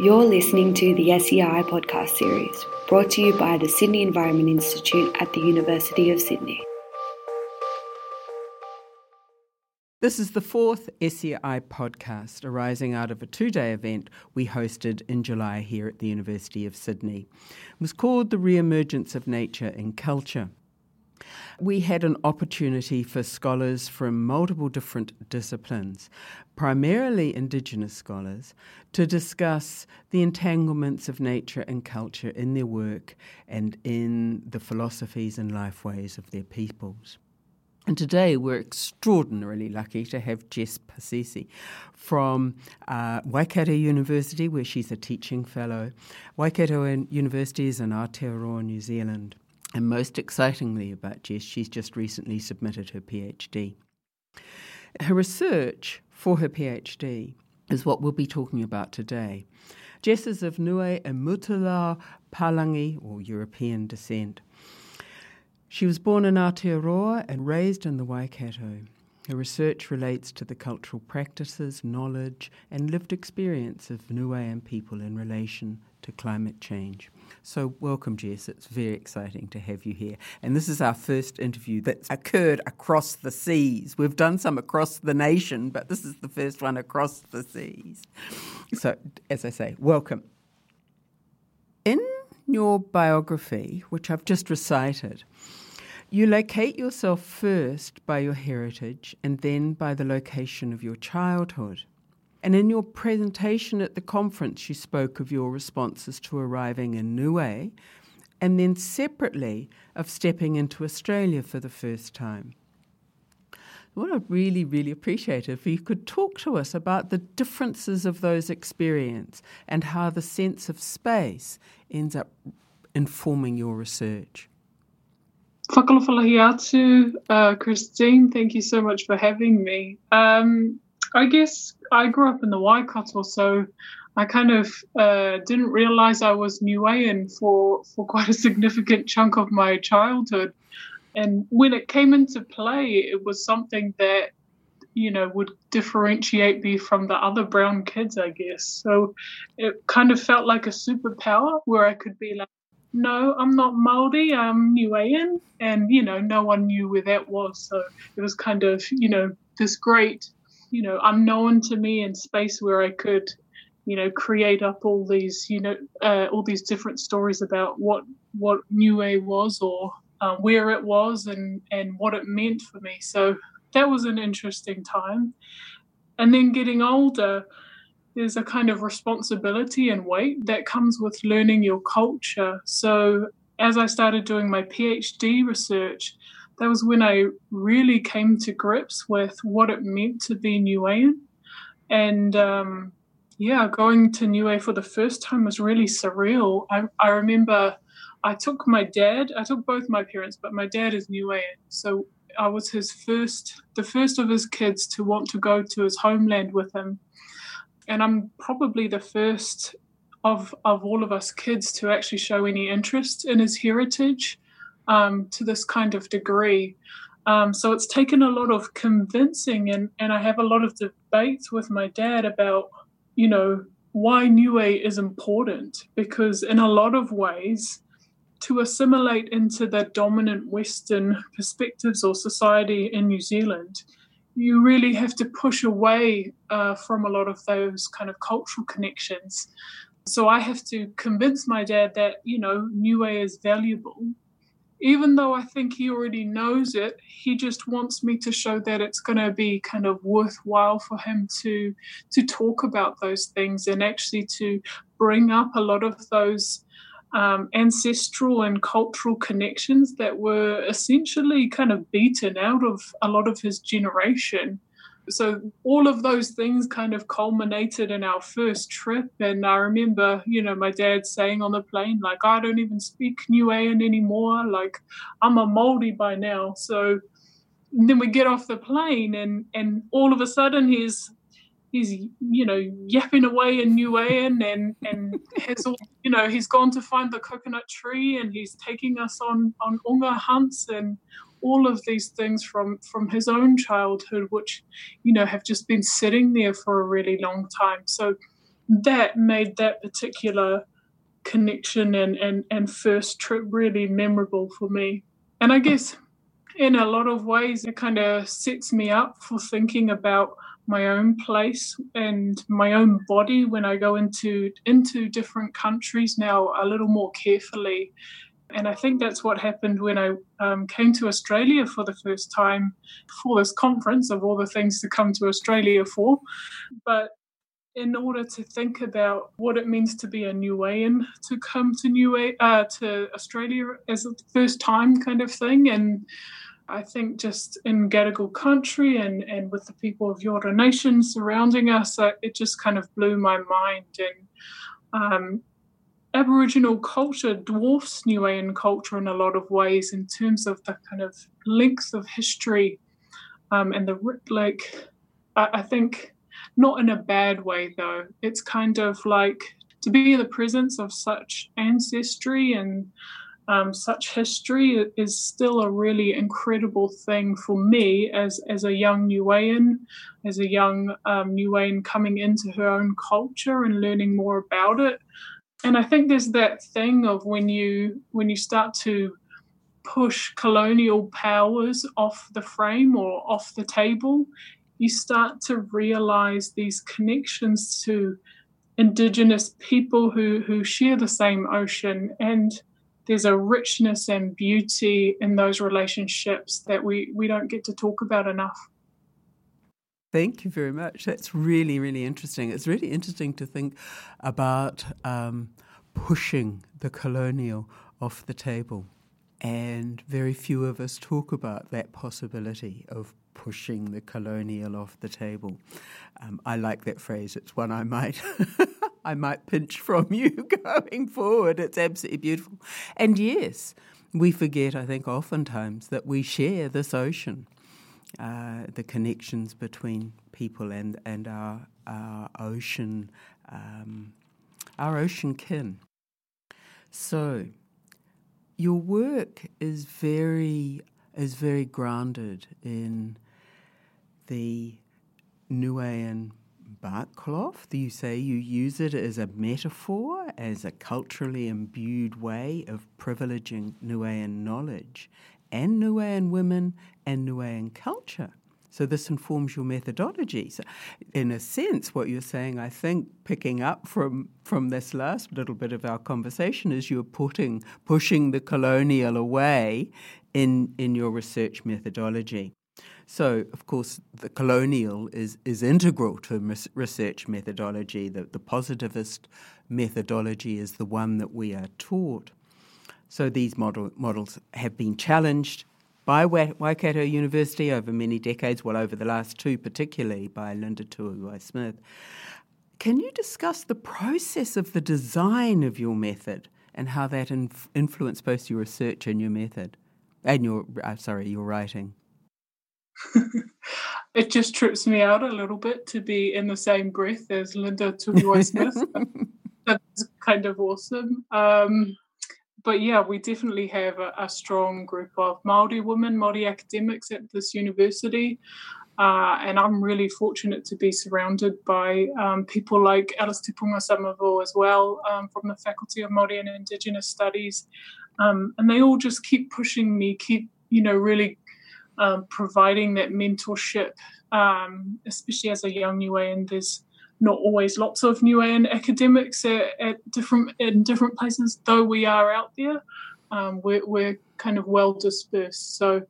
You're listening to the SEI podcast series, brought to you by the Sydney Environment Institute at the University of Sydney. This is the fourth SEI podcast arising out of a two day event we hosted in July here at the University of Sydney. It was called The Re-Emergence of Nature in Culture. We had an opportunity for scholars from multiple different disciplines, primarily Indigenous scholars, to discuss the entanglements of nature and culture in their work and in the philosophies and lifeways of their peoples. And today we're extraordinarily lucky to have Jess Pasisi from uh, Waikato University, where she's a teaching fellow. Waikato University is in Aotearoa, New Zealand. And most excitingly about Jess, she's just recently submitted her PhD. Her research for her PhD is what we'll be talking about today. Jess is of Nui and Mutala Palangi, or European descent. She was born in Aotearoa and raised in the Waikato. Her research relates to the cultural practices, knowledge, and lived experience of Niuean people in relation to climate change. So, welcome, Jess. It's very exciting to have you here. And this is our first interview that's occurred across the seas. We've done some across the nation, but this is the first one across the seas. So, as I say, welcome. In your biography, which I've just recited, you locate yourself first by your heritage and then by the location of your childhood. And in your presentation at the conference, you spoke of your responses to arriving in Niue and then separately of stepping into Australia for the first time. What I'd really, really appreciate if you could talk to us about the differences of those experiences and how the sense of space ends up informing your research. Fakaalofa lahi uh, Christine. Thank you so much for having me. Um, I guess I grew up in the Waikato, so I kind of uh, didn't realize I was Niuean for, for quite a significant chunk of my childhood. And when it came into play, it was something that, you know, would differentiate me from the other brown kids, I guess. So it kind of felt like a superpower where I could be like, no, I'm not Maori, I'm Niuean. And, you know, no one knew where that was. So it was kind of, you know, this great you know unknown to me in space where I could you know create up all these you know uh, all these different stories about what what Niue was or uh, where it was and and what it meant for me so that was an interesting time and then getting older there's a kind of responsibility and weight that comes with learning your culture so as I started doing my PhD research that was when I really came to grips with what it meant to be Niuean. And um, yeah, going to Niue for the first time was really surreal. I, I remember I took my dad, I took both my parents, but my dad is Niuean. So I was his first, the first of his kids to want to go to his homeland with him. And I'm probably the first of, of all of us kids to actually show any interest in his heritage um, to this kind of degree. Um, so it's taken a lot of convincing, and, and I have a lot of debates with my dad about, you know, why Niue is important. Because in a lot of ways, to assimilate into the dominant Western perspectives or society in New Zealand, you really have to push away uh, from a lot of those kind of cultural connections. So I have to convince my dad that, you know, Niue is valuable even though I think he already knows it, he just wants me to show that it's going to be kind of worthwhile for him to to talk about those things and actually to bring up a lot of those um, ancestral and cultural connections that were essentially kind of beaten out of a lot of his generation. So all of those things kind of culminated in our first trip. And i remember you know my dad saying on the plane like i don't even speak niuean anymore. Like i'm a maori by now. So then we get off the plane and and all of a sudden he's he's you know yapping away in niuean and and has all you know he's gone to find the coconut tree and he's taking us on on unga hunts and all of these things from from his own childhood which you know have just been sitting there for a really long time so that made that particular connection and, and, and first trip really memorable for me. And I guess in a lot of ways, it kind of sets me up for thinking about my own place and my own body when I go into into different countries now a little more carefully. And I think that's what happened when I um, came to Australia for the first time for this conference of all the things to come to Australia for. But in order to think about what it means to be a Niuean to come to New uh, to Australia as a first time kind of thing, and I think just in Gadigal country and, and with the people of Eora Nation surrounding us, it just kind of blew my mind. And um, Aboriginal culture dwarfs New Niuean culture in a lot of ways in terms of the kind of length of history um, and the like. I, I think not in a bad way though. It's kind of like to be in the presence of such ancestry and um, such history is still a really incredible thing for me as as a young Niuean, as a young um, Niuean coming into her own culture and learning more about it. And I think there's that thing of when you when you start to push colonial powers off the frame or off the table, you start to realize these connections to indigenous people who who share the same ocean and there's a richness and beauty in those relationships that we we don't get to talk about enough Thank you very much. That's really, really interesting. It's really interesting to think about um, pushing the colonial off the table. And very few of us talk about that possibility of pushing the colonial off the table. Um, I like that phrase. It's one I might I might pinch from you going forward. It's absolutely beautiful. And yes, we forget, I think, oftentimes that we share this ocean, uh, the connections between people and and our our ocean, um, our ocean kin. So, your work is very is very grounded in the Niuean bark cloth. You say you use it as a metaphor, as a culturally imbued way of privileging Niuean knowledge and Niuean women and Niuean culture. So this informs your methodology. So in a sense, what you're saying, I think, picking up from from this last little bit of our conversation, is you're putting pushing the colonial away in in your research methodology. So, of course, the colonial is, is integral to research methodology. The, the positivist methodology is the one that we are taught. So, these model, models have been challenged by Waikato University over many decades, well, over the last two particularly, by Linda Tuhiwai Smith. Can you discuss the process of the design of your method and how that inf- influenced both your research and your method, and your, uh, sorry, your writing? it just trips me out a little bit to be in the same breath as Linda Tuhiwai Smith. That's kind of awesome. Um, but yeah, we definitely have a, a, strong group of Maori women, Maori academics at this university. Uh, and I'm really fortunate to be surrounded by um, people like Alice Te Punga Somerville as well um, from the Faculty of Māori and Indigenous Studies. Um, and they all just keep pushing me, keep, you know, really um, providing that mentorship, um, especially as a young Niuean. There's not always lots of Niuean academics at, at, different in different places, though we are out there. Um, we're, we're kind of well dispersed, so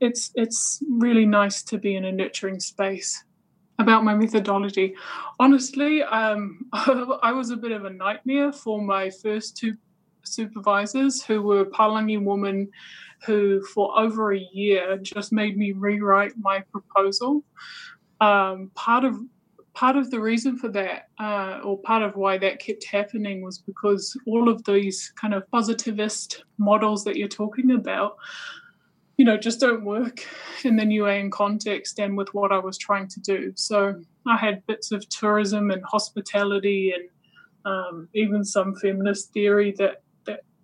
it's it's really nice to be in a nurturing space. About my methodology, honestly, um, I was a bit of a nightmare for my first two supervisors, who were Palangi women who for over a year just made me rewrite my proposal. Um, part of part of the reason for that, uh, or part of why that kept happening, was because all of these kind of positivist models that you're talking about, you know, just don't work in the New Niuean context and with what I was trying to do. So I had bits of tourism and hospitality and um, even some feminist theory that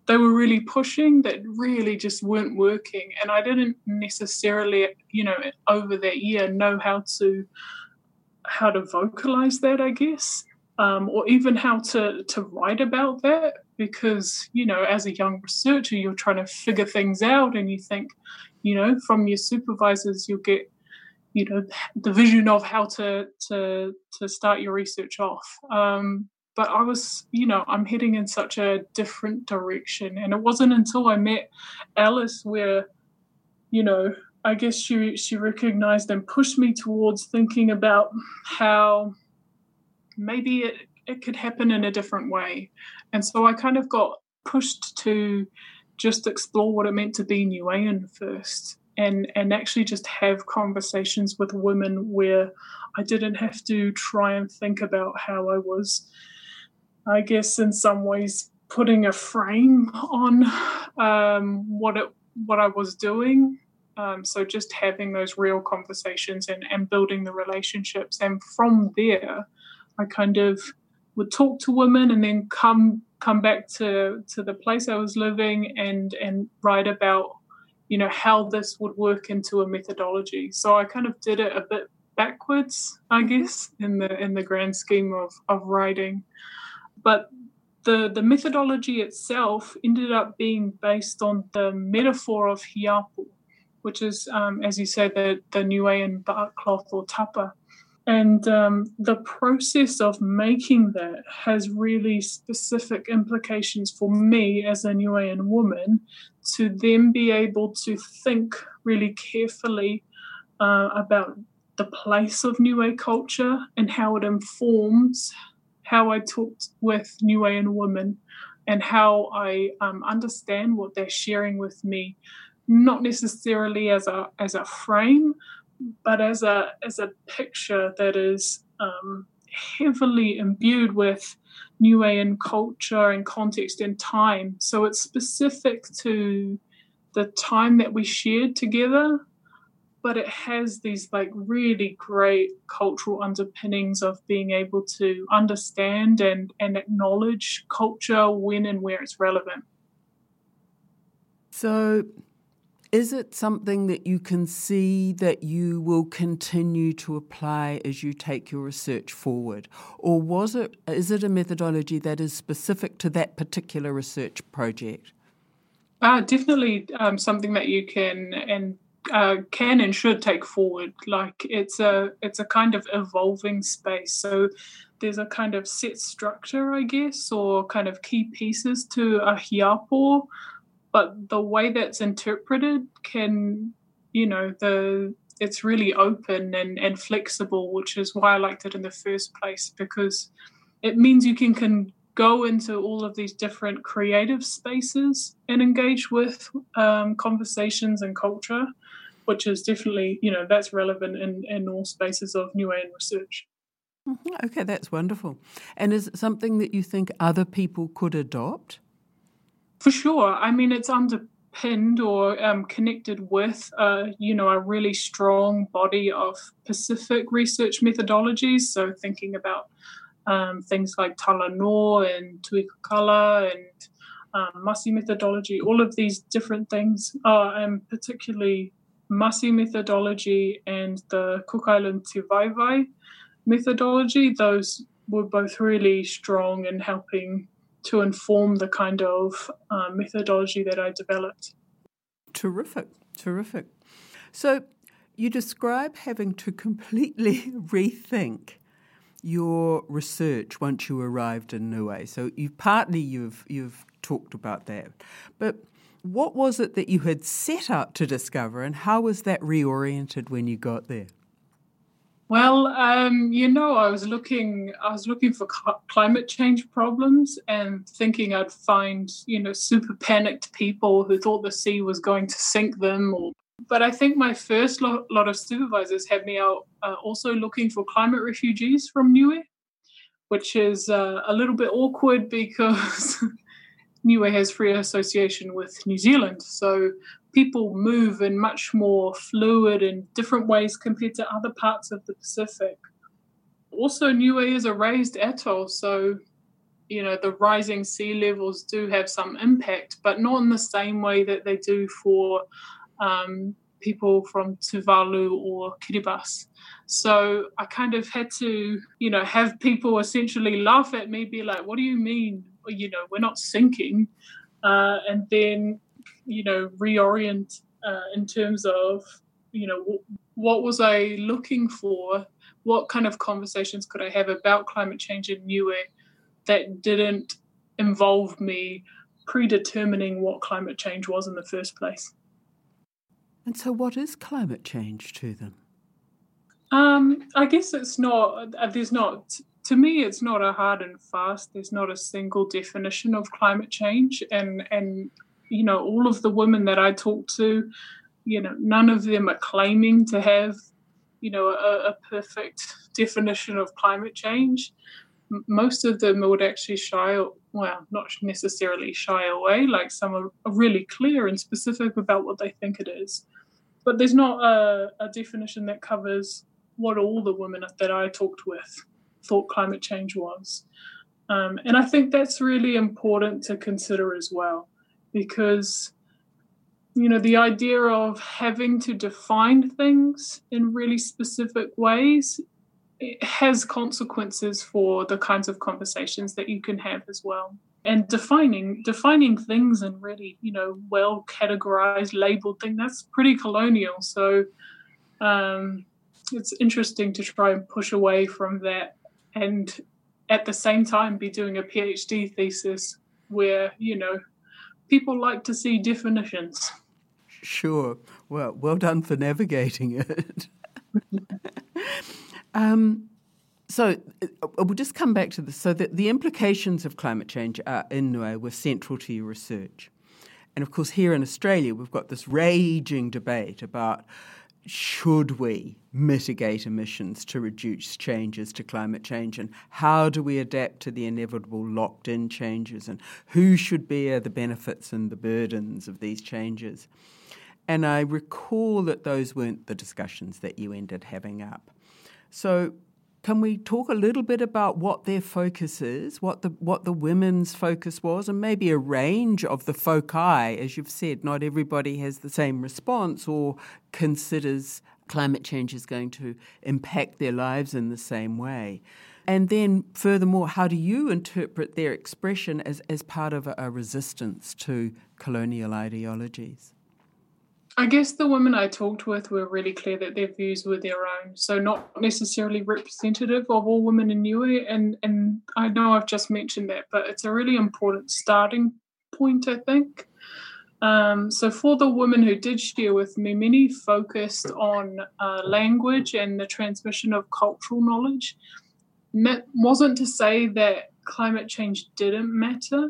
they were really pushing that really just weren't working. And I didn't necessarily, you know, over that year know how to how to vocalize that, I guess. um, or even how to to write about that because you know as a young researcher you're trying to figure things out and you think you know from your supervisors you'll get you know the vision of how to to to start your research off um, but i was you know i'm heading in such a different direction and it wasn't until i met alice where you know i guess she she recognized and pushed me towards thinking about how maybe it, it could happen in a different way. And so I kind of got pushed to just explore what it meant to be Niuean first and and actually just have conversations with women where I didn't have to try and think about how I was I guess in some ways putting a frame on um, what it what I was doing um, so just having those real conversations and, and building the relationships and from there I kind of would talk to women and then come come back to to the place I was living and and write about you know how this would work into a methodology. So I kind of did it a bit backwards, I guess, in the in the grand scheme of of writing. But the the methodology itself ended up being based on the metaphor of hiapo, which is, um, as you said, the the Niuean bark cloth or tapa. And um, the process of making that has really specific implications for me as a Niuean woman to then be able to think really carefully uh, about the place of Niue culture and how it informs how I talk with Niuean women and how I um, understand what they're sharing with me, not necessarily as a as a frame, but as a as a picture that is um, heavily imbued with Niuean culture and context and time. So it's specific to the time that we shared together, but it has these like really great cultural underpinnings of being able to understand and, and acknowledge culture when and where it's relevant. So is it something that you can see that you will continue to apply as you take your research forward? Or was it is it a methodology that is specific to that particular research project? Uh, definitely um, something that you can and uh, can and should take forward. Like it's a it's a kind of evolving space. So there's a kind of set structure, I guess, or kind of key pieces to a hiapo but the way that's interpreted can you know the it's really open and, and flexible which is why i liked it in the first place because it means you can, can go into all of these different creative spaces and engage with um, conversations and culture which is definitely you know that's relevant in, in all spaces of Niuean research mm-hmm. okay that's wonderful and is it something that you think other people could adopt for sure. I mean, it's underpinned or um, connected with, uh, you know, a really strong body of Pacific research methodologies. So thinking about um, things like Talanoa and Tuikakala and um, Masi methodology, all of these different things are um, particularly Masi methodology and the Cook Island Tivaivai methodology. Those were both really strong in helping to inform the kind of uh, methodology that I developed. Terrific, terrific. So you describe having to completely rethink your research once you arrived in Niue. So you partly you've you've talked about that, but what was it that you had set out to discover, and how was that reoriented when you got there? Well, um, you know, I was looking, I was looking for cl- climate change problems and thinking I'd find, you know, super panicked people who thought the sea was going to sink them. Or, but I think my first lo- lot of supervisors had me out uh, also looking for climate refugees from Niue, which is uh, a little bit awkward because Niue has free association with New Zealand. So people move in much more fluid and different ways compared to other parts of the Pacific. Also, Niue is a raised atoll, so you know the rising sea levels do have some impact, but not in the same way that they do for um, people from Tuvalu or Kiribati. So I kind of had to, you know, have people essentially laugh at me, be like, what do you mean? You know, we're not sinking. Uh, and then, you know, reorient uh, in terms of, you know, w- what was I looking for? What kind of conversations could I have about climate change in Niue that didn't involve me predetermining what climate change was in the first place? And so, what is climate change to them? Um, I guess it's not, uh, there's not, to me, it's not a hard and fast, there's not a single definition of climate change. And, and, you know, all of the women that I talk to, you know, none of them are claiming to have, you know, a, a perfect definition of climate change. Most of them would actually shy, well, not necessarily shy away, like some are, are really clear and specific about what they think it is. But there's not a, a definition that covers what all the women that I talked with thought climate change was. Um, and I think that's really important to consider as well, because, you know, the idea of having to define things in really specific ways has consequences for the kinds of conversations that you can have as well. And defining defining things in really, you know, well categorized, labeled thing, that's pretty colonial. So um, it's interesting to try and push away from that and at the same time be doing a PhD thesis where, you know, people like to see definitions. Sure. Well, well done for navigating it. um, so uh, we'll just come back to this. So the, the implications of climate change uh, in Niue were central to your research. And of course, here in Australia, we've got this raging debate about should we mitigate emissions to reduce changes to climate change and how do we adapt to the inevitable locked in changes and who should bear the benefits and the burdens of these changes. And I recall that those weren't the discussions that you ended having up. So can we talk a little bit about what their focus is, what the what the women's focus was, and maybe a range of the foci? As you've said, not everybody has the same response or considers climate change is going to impact their lives in the same way. And then, furthermore, how do you interpret their expression as, as part of a, a resistance to colonial ideologies? I guess the women I talked with were really clear that their views were their own, so not necessarily representative of all women in Niue. And and I know I've just mentioned that, but it's a really important starting point, I think. Um, so for the women who did share with me, many focused on uh, language and the transmission of cultural knowledge. It wasn't to say that climate change didn't matter,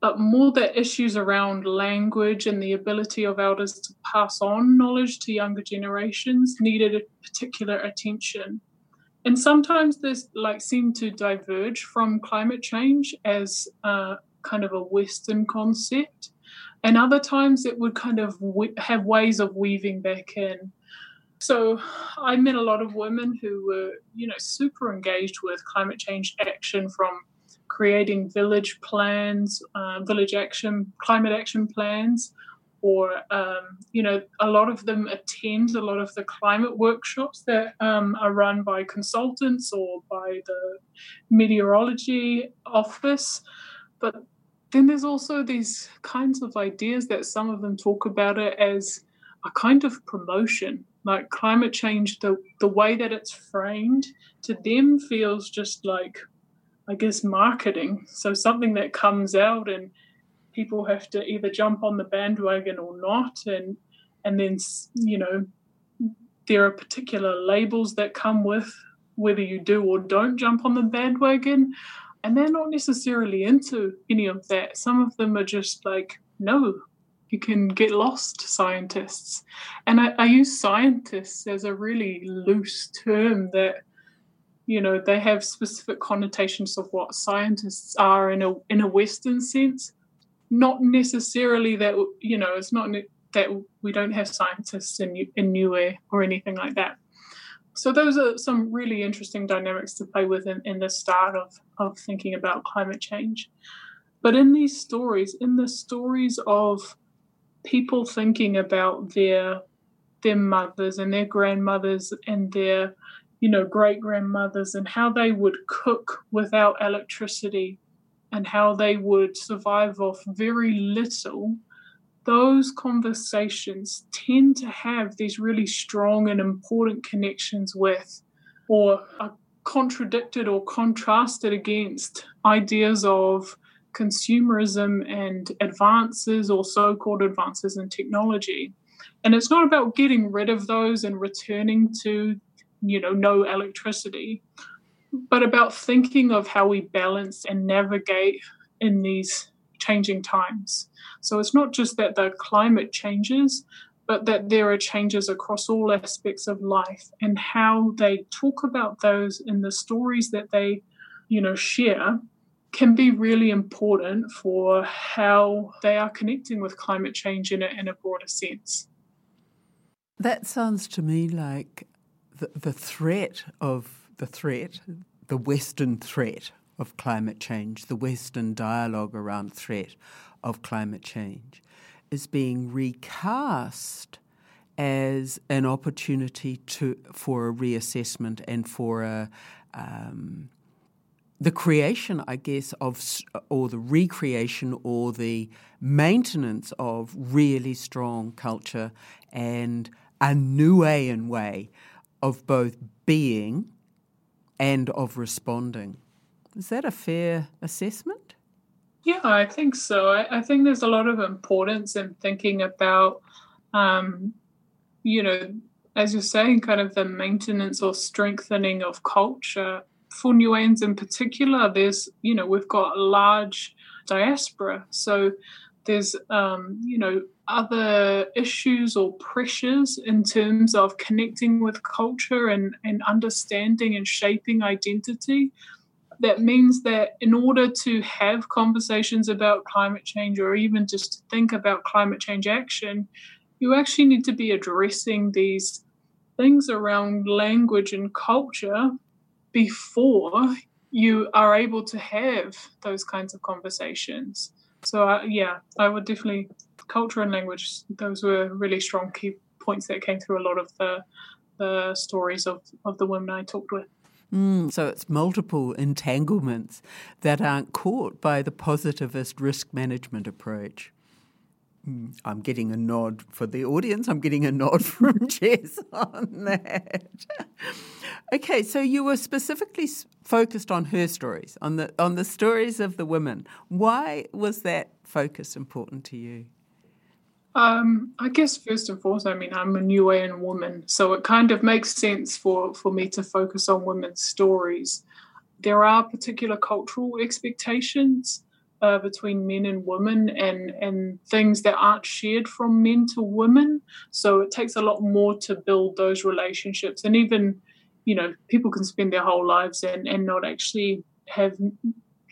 but more the issues around language and the ability of elders to pass on knowledge to younger generations needed a particular attention. And sometimes this like seemed to diverge from climate change as kind of a Western concept, and other times it would kind of have ways of weaving back in. So I met a lot of women who were, you know, super engaged with climate change action from creating village plans, uh, village action, climate action plans, or um, you know, a lot of them attend a lot of the climate workshops that um, are run by consultants or by the meteorology office. But then there's also these kinds of ideas that some of them talk about it as a kind of promotion like climate change the the way that it's framed to them feels just like I guess, marketing. So something that comes out and people have to either jump on the bandwagon or not, and and then you know there are particular labels that come with whether you do or don't jump on the bandwagon, and they're not necessarily into any of that. Some of them are just like, no, you can get lost scientists. And I, I, use scientists as a really loose term that you know they have specific connotations of what scientists are in a in a western sense. Not necessarily that you know it's not that we don't have scientists in in Niue or anything like that. So those are some really interesting dynamics to play with in, in the start of of thinking about climate change. But in these stories in the stories of people thinking about their their mothers and their grandmothers and their you know great grandmothers and how they would cook without electricity and how they would survive off very little those conversations tend to have these really strong and important connections with or are contradicted or contrasted against ideas of consumerism and advances or so called advances in technology. And it's not about getting rid of those and returning to, you know, no electricity, but about thinking of how we balance and navigate in these changing times. So it's not just that the climate changes, but that there are changes across all aspects of life and how they talk about those in the stories that they, you know, share can be really important for how they are connecting with climate change in a, in a broader sense. That sounds to me like the, threat of the threat, the Western threat of climate change, the Western dialogue around threat of climate change, is being recast as an opportunity to for a reassessment and for a um, the creation, I guess, of or the recreation or the maintenance of really strong culture and a Niuean way of both being and of responding. Is that a fair assessment? Yeah, I think so. I, I think there's a lot of importance in thinking about, um, you know, as you're saying, kind of the maintenance or strengthening of culture for Niueans in particular, there's, you know, we've got a large diaspora. So there's, um, you know, other issues or pressures in terms of connecting with culture and, and understanding and shaping identity. That means that in order to have conversations about climate change or even just to think about climate change action, you actually need to be addressing these things around language and culture before you are able to have those kinds of conversations. So, uh, yeah, I would definitely, culture and language, those were really strong key points that came through a lot of the, the stories of, of the women I talked with. Mm, so it's multiple entanglements that aren't caught by the positivist risk management approach. I'm getting a nod for the audience. I'm getting a nod from Jess on that. okay, so you were specifically focused on her stories, on the on the stories of the women. Why was that focus important to you? Um, I guess first and foremost, I mean, I'm a Niuean woman, so it kind of makes sense for for me to focus on women's stories. There are particular cultural expectations uh, between men and women and and things that aren't shared from men to women. So it takes a lot more to build those relationships. And even you know people can spend their whole lives and and not actually have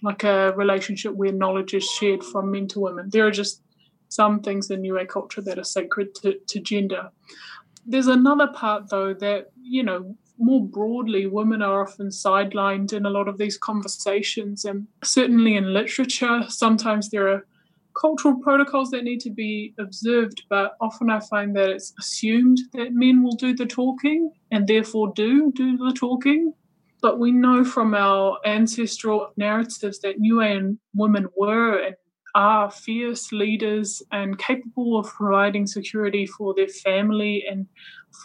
like a relationship where knowledge is shared from men to women. There are just some things in Niue culture that are sacred to, to gender. There's another part though that you know more broadly, women are often sidelined in a lot of these conversations. And certainly in literature, sometimes there are cultural protocols that need to be observed, but often I find that it's assumed that men will do the talking and therefore do do the talking. But we know from our ancestral narratives that Niuean women were and are fierce leaders and capable of providing security for their family and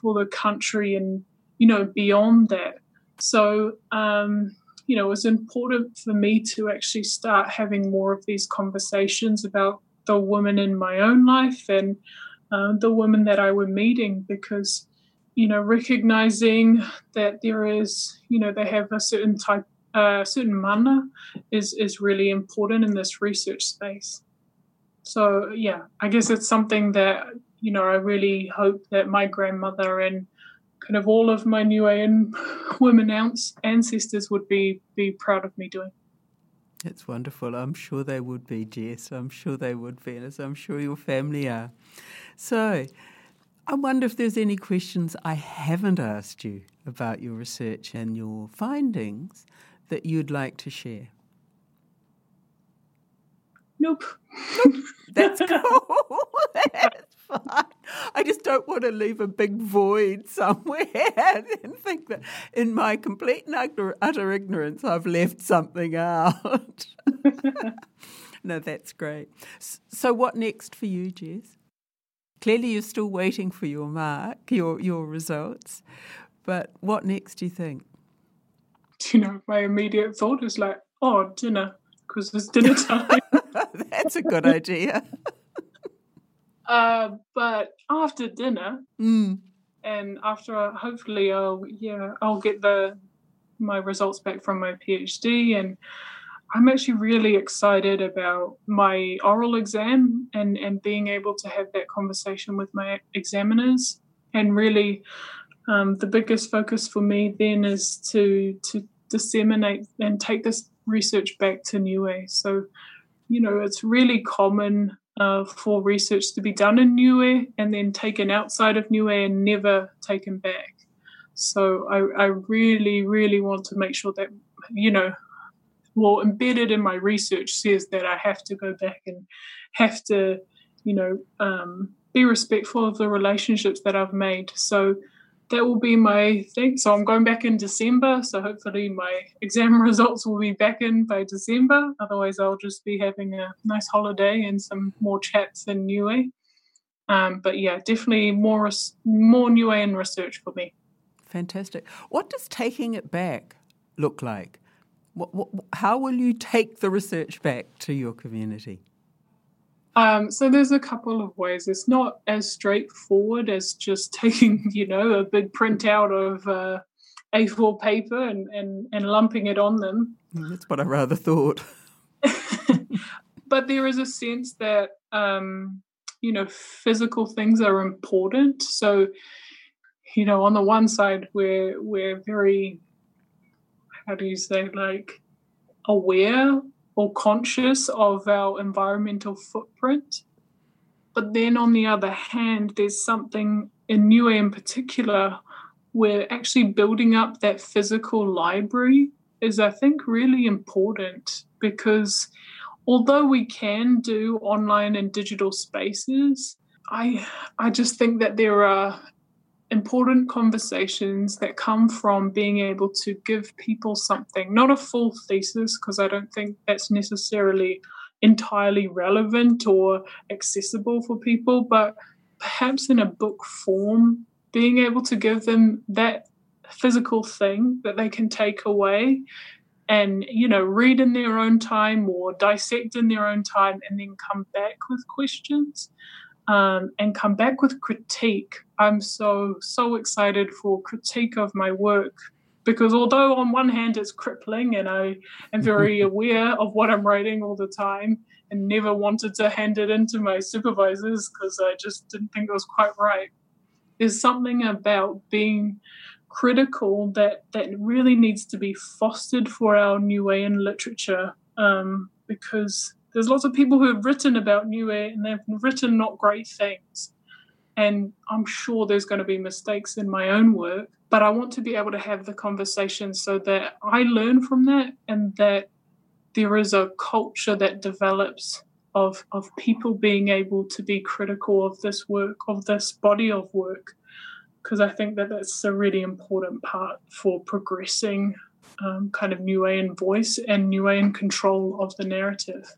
for the country and you know, beyond that. So, um, you know, it was important for me to actually start having more of these conversations about the women in my own life and uh, the women that I were meeting because, you know, recognizing that there is, you know, they have a certain type, a uh, certain mana is, is really important in this research space. So, yeah, I guess it's something that, you know, I really hope that my grandmother and kind of all of my New Niuean women ancestors would be be proud of me doing. It's wonderful. I'm sure they would be, Jess. I'm sure they would be, as I'm sure your family are. So, I wonder if there's any questions I haven't asked you about your research and your findings that you'd like to share. Nope. Nope. That's cool. That's fine. I just don't want to leave a big void somewhere and think that in my complete and utter, utter ignorance, I've left something out. no, that's great. So, what next for you, Jess? Clearly, you're still waiting for your mark, your your results. But what next? Do you think? You know, my immediate thought is like, oh, dinner, because it's dinner time. that's a good idea. Uh, but after dinner, mm. and after hopefully I'll yeah I'll get the my results back from my PhD, and I'm actually really excited about my oral exam and and being able to have that conversation with my examiners, and really. Um, the biggest focus for me then is to to disseminate and take this research back to Niue. So, you know, it's really common uh, for research to be done in Niue and then taken outside of Niue and never taken back. So I, I really, really want to make sure that, you know, well, embedded in my research says that I have to go back and have to, you know, um, be respectful of the relationships that I've made. So that will be my thing. So I'm going back in December. So hopefully my exam results will be back in by December. Otherwise, I'll just be having a nice holiday and some more chats in Niue. Um, but yeah, definitely more more Niuean research for me. Fantastic. What does taking it back look like? What, what, how will you take the research back to your community? Um, so there's a couple of ways. It's not as straightforward as just taking, you know, a big printout of uh, A4 paper and, and, and lumping it on them. That's what I rather thought. but there is a sense that, um, you know, physical things are important. So, you know, on the one side, we're we're very, how do you say, like aware or conscious of our environmental footprint. But then on the other hand, there's something in Niue in particular where actually building up that physical library is, I think, really important because although we can do online and digital spaces, I I just think that there are important conversations that come from being able to give people something, not a full thesis, because I don't think that's necessarily entirely relevant or accessible for people, but perhaps in a book form, being able to give them that physical thing that they can take away and you know read in their own time or dissect in their own time and then come back with questions um, and come back with critique. I'm so, so excited for critique of my work because although on one hand it's crippling and I am very aware of what I'm writing all the time and never wanted to hand it in to my supervisors because I just didn't think it was quite right. There's something about being critical that that really needs to be fostered for our Niuean literature um, because there's lots of people who have written about Niue and they've written not great things. And I'm sure there's going to be mistakes in my own work, but I want to be able to have the conversation so that I learn from that and that there is a culture that develops of, of people being able to be critical of this work, of this body of work, because I think that that's a really important part for progressing um, kind of Niuean voice and Niuean control of the narrative.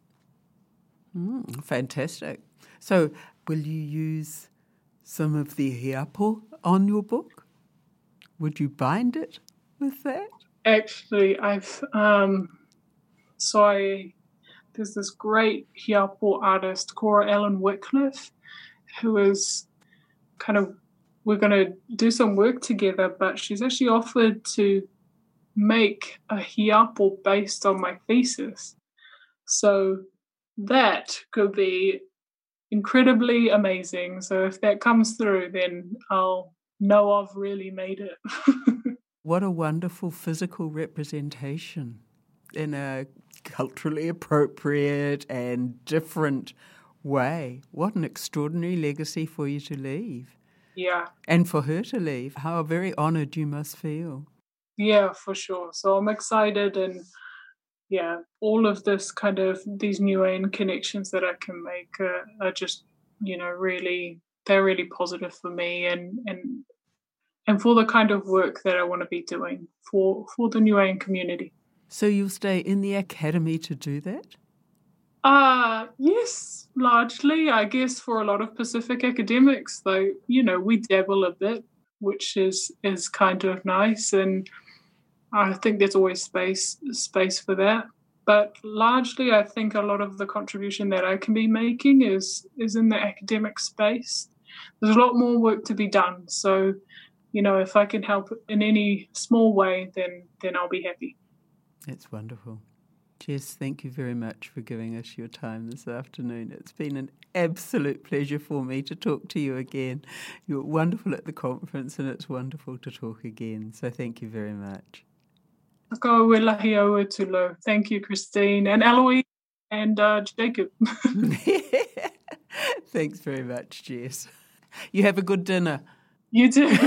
Mm, fantastic. So, will you use some of the hiapo on your book? Would you bind it with that? Actually, I've um, so I there's this great hiapo artist, Cora-Allan Wickliffe, who is kind of we're going to do some work together, but she's actually offered to make a hiapo based on my thesis. So that could be incredibly amazing. So if that comes through, then I'll know I've really made it. what a wonderful physical representation in a culturally appropriate and different way. What an extraordinary legacy for you to leave. Yeah. And for her to leave. How very honored you must feel. Yeah, for sure. So I'm excited and yeah, all of this kind of these Niuean connections that I can make are, are just, you know, really they're really positive for me and and and for the kind of work that I want to be doing for for the Niuean community. So you'll stay in the academy to do that? Uh yes, largely, I guess for a lot of Pacific academics, though, you know, we dabble a bit, which is is kind of nice and I think there's always space space for that. But largely I think a lot of the contribution that I can be making is is in the academic space. There's a lot more work to be done. So you know, if I can help in any small way, then then I'll be happy. That's wonderful. Jess, thank you very much for giving us your time this afternoon. It's been an absolute pleasure for me to talk to you again. You were wonderful at the conference, and it's wonderful to talk again. So thank you very much. Thank you, Christine, and Eloise, and uh, Jacob. Thanks very much, Jess. You have a good dinner. You too.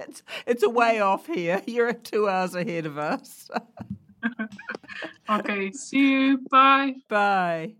it's, it's a way off here. You're two hours ahead of us. okay, see you. Bye. Bye.